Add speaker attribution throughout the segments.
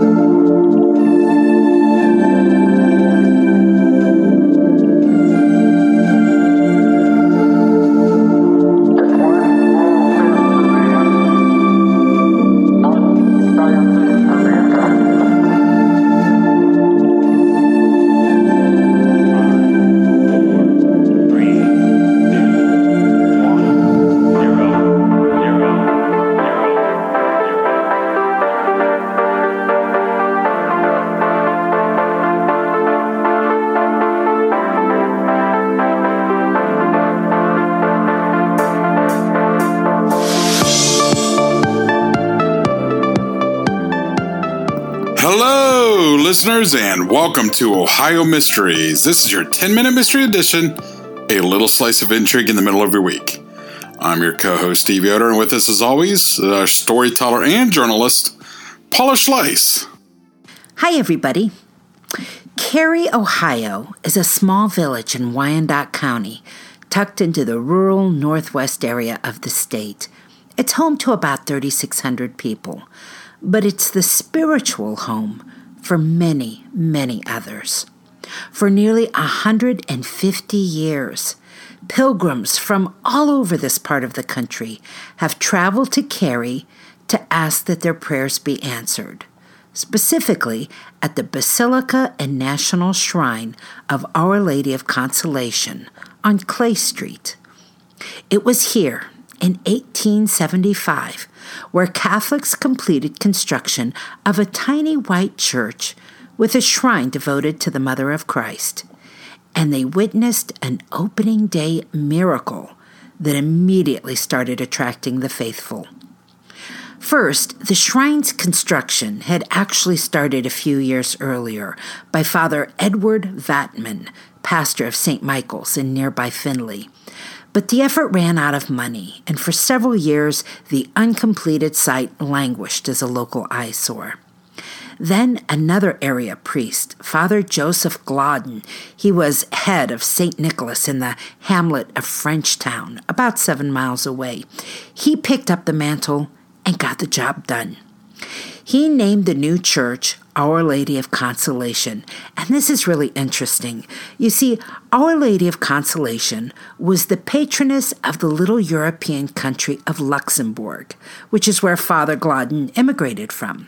Speaker 1: Hello, listeners, and welcome to Ohio Mysteries. This is your 10 minute mystery edition, a little slice of intrigue in the middle of your week. I'm your co host, Steve Yoder, and with us, as always, our storyteller and journalist, Paula Schleis.
Speaker 2: Hi, everybody. Carey, Ohio is a small village in Wyandot County, tucked into the rural northwest area of the state. It's home to about 3,600 people but it's the spiritual home for many, many others. For nearly a 150 years, pilgrims from all over this part of the country have traveled to Carey to ask that their prayers be answered, specifically at the Basilica and National Shrine of Our Lady of Consolation on Clay Street. It was here in 1875 where Catholics completed construction of a tiny white church with a shrine devoted to the Mother of Christ. And they witnessed an opening day miracle that immediately started attracting the faithful. First, the shrine's construction had actually started a few years earlier by Father Edward Vatman, pastor of St. Michael's in nearby Findlay. But the effort ran out of money, and for several years the uncompleted site languished as a local eyesore. Then another area priest, Father Joseph Gloden, he was head of St. Nicholas in the hamlet of Frenchtown, about seven miles away. He picked up the mantle and got the job done. He named the new church our Lady of Consolation. And this is really interesting. You see, Our Lady of Consolation was the patroness of the little European country of Luxembourg, which is where Father Gloden immigrated from.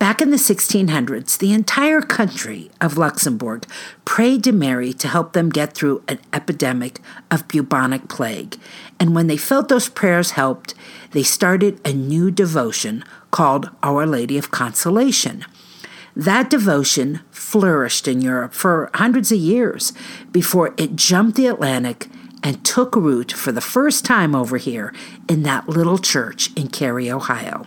Speaker 2: Back in the 1600s, the entire country of Luxembourg prayed to Mary to help them get through an epidemic of bubonic plague. And when they felt those prayers helped, they started a new devotion called Our Lady of Consolation. That devotion flourished in Europe for hundreds of years before it jumped the Atlantic and took root for the first time over here in that little church in Carey, Ohio.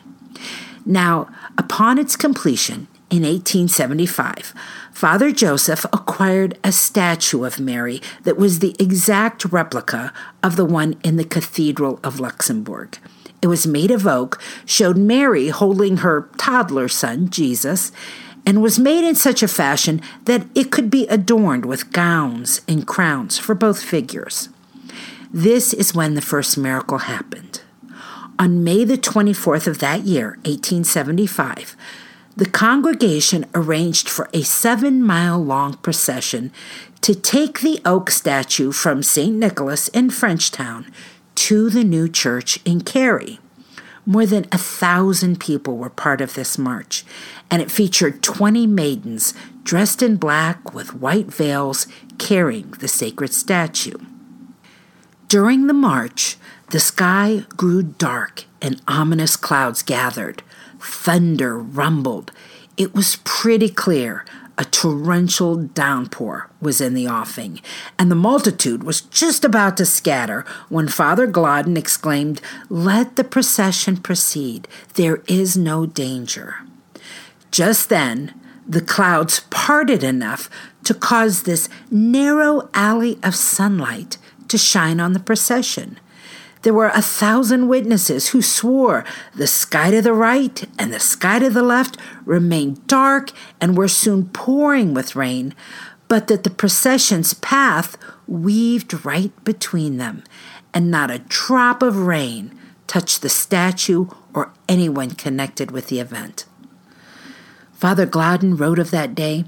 Speaker 2: Now, upon its completion in 1875, Father Joseph acquired a statue of Mary that was the exact replica of the one in the Cathedral of Luxembourg. It was made of oak, showed Mary holding her toddler son, Jesus, and was made in such a fashion that it could be adorned with gowns and crowns for both figures. This is when the first miracle happened. On May the 24th of that year, 1875, the congregation arranged for a seven mile long procession to take the oak statue from St. Nicholas in Frenchtown to the new church in Carey. More than a thousand people were part of this march, and it featured 20 maidens dressed in black with white veils carrying the sacred statue. During the march, the sky grew dark and ominous clouds gathered. Thunder rumbled. It was pretty clear a torrential downpour was in the offing, and the multitude was just about to scatter when Father Gloden exclaimed, Let the procession proceed. There is no danger. Just then, the clouds parted enough to cause this narrow alley of sunlight to shine on the procession. There were a thousand witnesses who swore the sky to the right and the sky to the left remained dark and were soon pouring with rain, but that the procession's path weaved right between them, and not a drop of rain touched the statue or anyone connected with the event. Father Gladden wrote of that day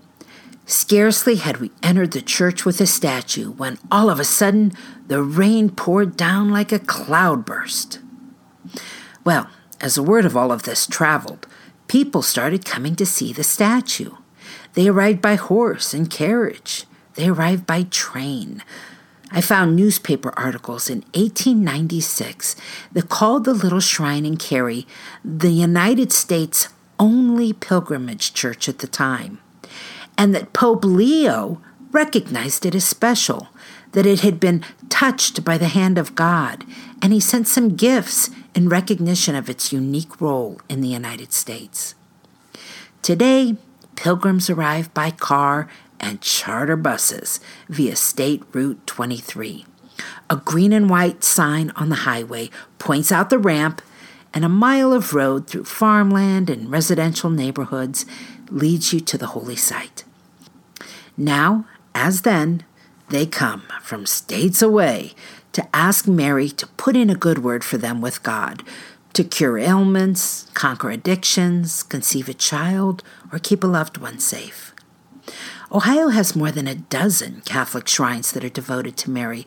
Speaker 2: Scarcely had we entered the church with the statue when all of a sudden the rain poured down like a cloudburst. Well, as the word of all of this traveled, people started coming to see the statue. They arrived by horse and carriage. They arrived by train. I found newspaper articles in 1896 that called the little shrine in Carey the United States' only pilgrimage church at the time and that Pope Leo recognized it as special, that it had been touched by the hand of God, and he sent some gifts in recognition of its unique role in the United States. Today, pilgrims arrive by car and charter buses via State Route 23. A green and white sign on the highway points out the ramp, and a mile of road through farmland and residential neighborhoods leads you to the holy site. Now, as then, they come from states away to ask Mary to put in a good word for them with God, to cure ailments, conquer addictions, conceive a child, or keep a loved one safe. Ohio has more than a dozen Catholic shrines that are devoted to Mary,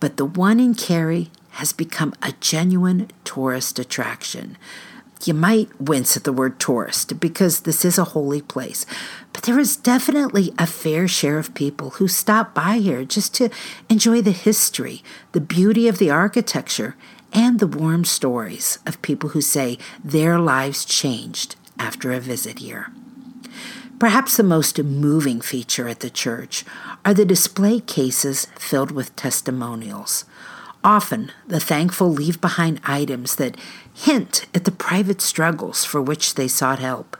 Speaker 2: but the one in Carey has become a genuine tourist attraction. You might wince at the word tourist because this is a holy place, but there is definitely a fair share of people who stop by here just to enjoy the history, the beauty of the architecture, and the warm stories of people who say their lives changed after a visit here. Perhaps the most moving feature at the church are the display cases filled with testimonials. Often, the thankful leave behind items that hint at the private struggles for which they sought help.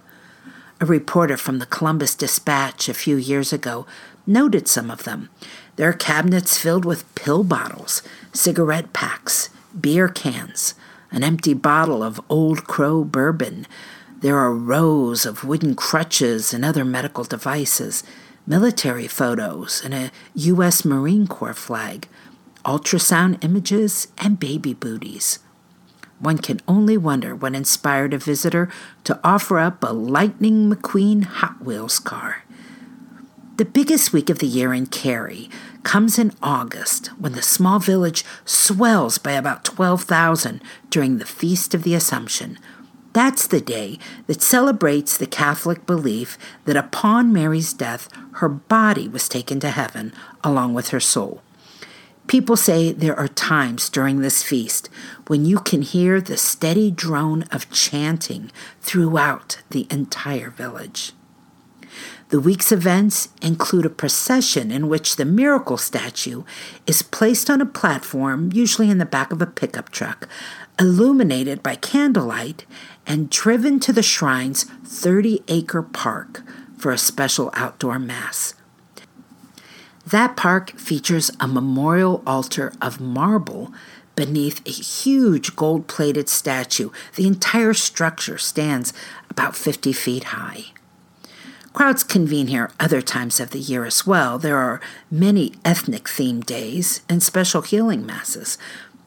Speaker 2: A reporter from the Columbus Dispatch a few years ago noted some of them. their cabinets filled with pill bottles, cigarette packs, beer cans, an empty bottle of Old Crow bourbon. There are rows of wooden crutches and other medical devices, military photos, and a U.S. Marine Corps flag ultrasound images, and baby booties. One can only wonder what inspired a visitor to offer up a Lightning McQueen Hot Wheels car. The biggest week of the year in Carey comes in August when the small village swells by about 12,000 during the Feast of the Assumption. That's the day that celebrates the Catholic belief that upon Mary's death, her body was taken to heaven along with her soul. People say there are times during this feast when you can hear the steady drone of chanting throughout the entire village. The week's events include a procession in which the miracle statue is placed on a platform, usually in the back of a pickup truck, illuminated by candlelight, and driven to the shrine's 30 acre park for a special outdoor mass. That park features a memorial altar of marble beneath a huge gold plated statue. The entire structure stands about 50 feet high. Crowds convene here other times of the year as well. There are many ethnic themed days and special healing masses.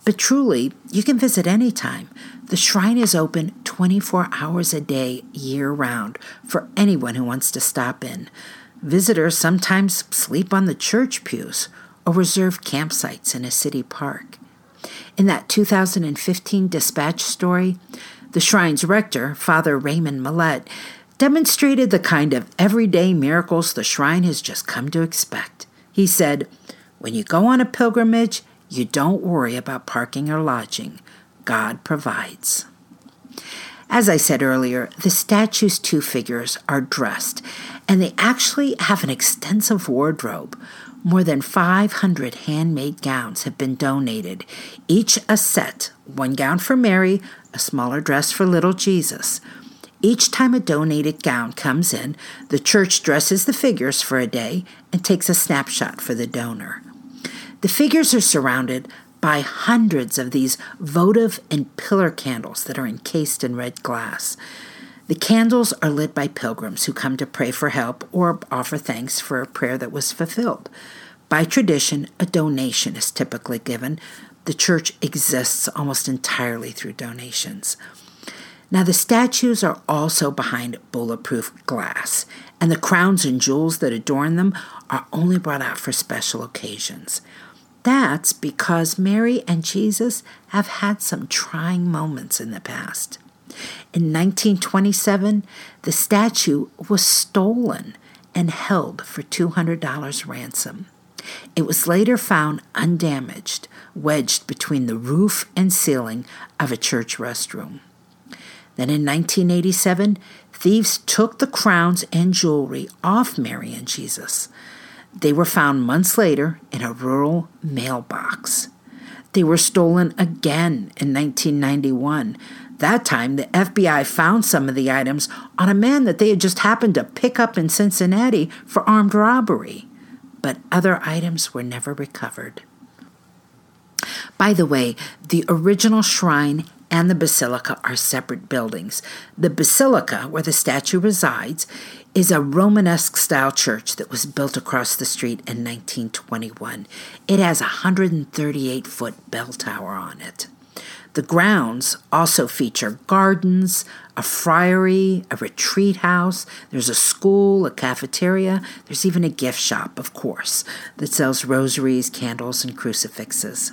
Speaker 2: But truly, you can visit anytime. The shrine is open 24 hours a day, year round, for anyone who wants to stop in. Visitors sometimes sleep on the church pews or reserve campsites in a city park. In that 2015 dispatch story, the shrine's rector, Father Raymond Millett, demonstrated the kind of everyday miracles the shrine has just come to expect. He said, When you go on a pilgrimage, you don't worry about parking or lodging. God provides. As I said earlier, the statue's two figures are dressed, and they actually have an extensive wardrobe. More than 500 handmade gowns have been donated, each a set one gown for Mary, a smaller dress for little Jesus. Each time a donated gown comes in, the church dresses the figures for a day and takes a snapshot for the donor. The figures are surrounded by hundreds of these votive and pillar candles that are encased in red glass. The candles are lit by pilgrims who come to pray for help or offer thanks for a prayer that was fulfilled. By tradition, a donation is typically given. The church exists almost entirely through donations. Now, the statues are also behind bulletproof glass, and the crowns and jewels that adorn them are only brought out for special occasions. That's because Mary and Jesus have had some trying moments in the past. In 1927, the statue was stolen and held for $200 ransom. It was later found undamaged, wedged between the roof and ceiling of a church restroom. Then in 1987, thieves took the crowns and jewelry off Mary and Jesus. They were found months later in a rural mailbox. They were stolen again in 1991. That time, the FBI found some of the items on a man that they had just happened to pick up in Cincinnati for armed robbery. But other items were never recovered. By the way, the original shrine and the basilica are separate buildings. The basilica, where the statue resides, is a Romanesque style church that was built across the street in 1921. It has a 138 foot bell tower on it. The grounds also feature gardens, a friary, a retreat house, there's a school, a cafeteria, there's even a gift shop, of course, that sells rosaries, candles, and crucifixes.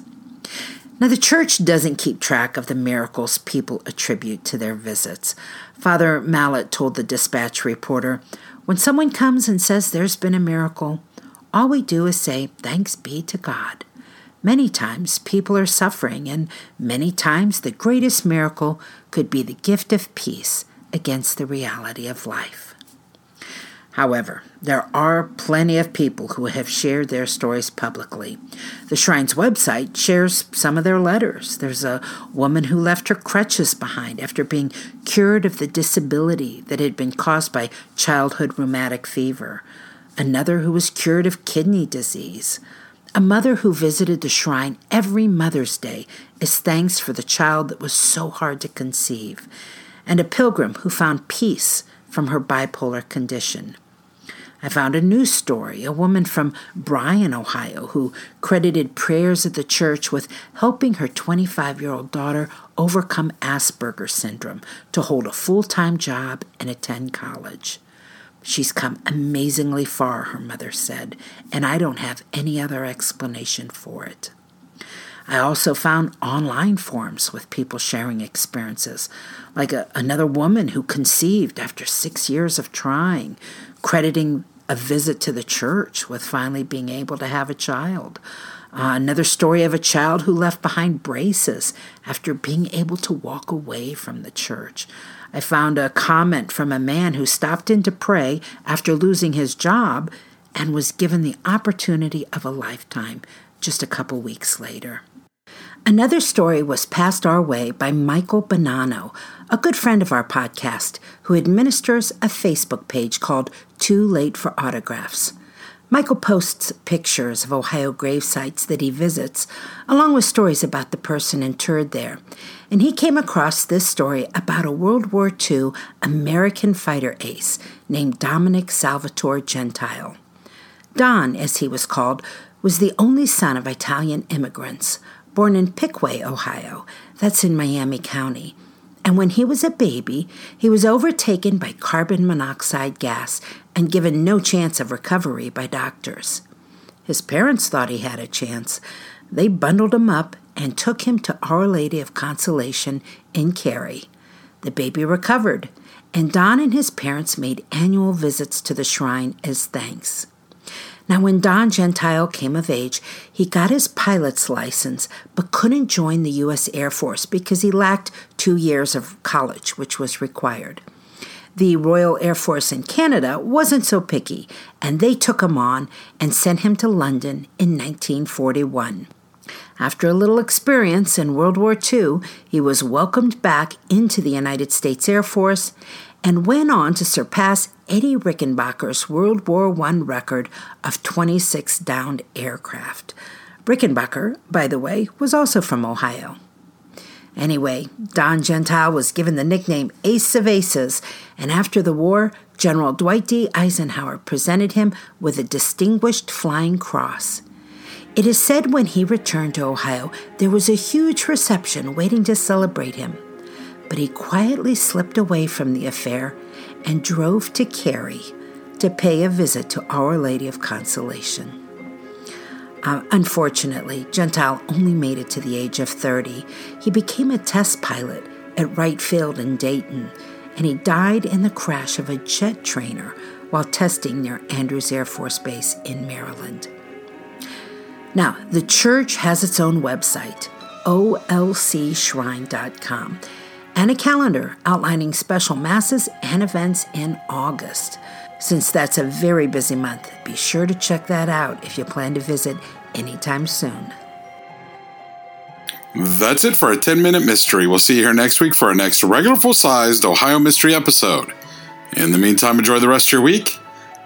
Speaker 2: Now, the church doesn't keep track of the miracles people attribute to their visits. Father Mallet told the dispatch reporter When someone comes and says there's been a miracle, all we do is say, Thanks be to God. Many times people are suffering, and many times the greatest miracle could be the gift of peace against the reality of life. However, there are plenty of people who have shared their stories publicly. The Shrine's website shares some of their letters. There's a woman who left her crutches behind after being cured of the disability that had been caused by childhood rheumatic fever, another who was cured of kidney disease. A mother who visited the shrine every Mother's Day as thanks for the child that was so hard to conceive, and a pilgrim who found peace from her bipolar condition. I found a news story, a woman from Bryan, Ohio, who credited prayers at the church with helping her 25 year old daughter overcome Asperger's syndrome to hold a full time job and attend college. She's come amazingly far, her mother said, and I don't have any other explanation for it. I also found online forums with people sharing experiences, like a, another woman who conceived after six years of trying, crediting a visit to the church with finally being able to have a child. Uh, another story of a child who left behind braces after being able to walk away from the church. I found a comment from a man who stopped in to pray after losing his job and was given the opportunity of a lifetime just a couple weeks later. Another story was passed our way by Michael Bonanno, a good friend of our podcast, who administers a Facebook page called Too Late for Autographs. Michael posts pictures of Ohio grave sites that he visits, along with stories about the person interred there. And he came across this story about a World War II American fighter ace named Dominic Salvatore Gentile. Don, as he was called, was the only son of Italian immigrants born in Piqua, Ohio. That's in Miami County. And when he was a baby, he was overtaken by carbon monoxide gas and given no chance of recovery by doctors. His parents thought he had a chance. They bundled him up and took him to Our Lady of Consolation in Carey. The baby recovered, and Don and his parents made annual visits to the shrine as thanks. Now, when Don Gentile came of age, he got his pilot's license but couldn't join the U.S. Air Force because he lacked two years of college, which was required. The Royal Air Force in Canada wasn't so picky, and they took him on and sent him to London in 1941. After a little experience in World War II, he was welcomed back into the United States Air Force, and went on to surpass Eddie Rickenbacker's World War I record of 26 downed aircraft. Rickenbacker, by the way, was also from Ohio. Anyway, Don Gentile was given the nickname Ace of Aces, and after the war, General Dwight D. Eisenhower presented him with a Distinguished Flying Cross. It is said when he returned to Ohio, there was a huge reception waiting to celebrate him. But he quietly slipped away from the affair and drove to Carey to pay a visit to Our Lady of Consolation. Uh, unfortunately, Gentile only made it to the age of 30. He became a test pilot at Wright Field in Dayton, and he died in the crash of a jet trainer while testing near Andrews Air Force Base in Maryland. Now, the church has its own website, olcshrine.com, and a calendar outlining special masses and events in August. Since that's a very busy month, be sure to check that out if you plan to visit anytime soon.
Speaker 1: That's it for a 10 minute mystery. We'll see you here next week for our next regular full sized Ohio mystery episode. In the meantime, enjoy the rest of your week.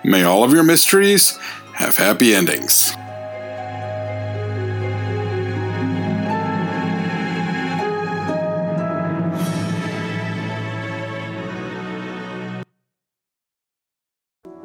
Speaker 1: May all of your mysteries have happy endings.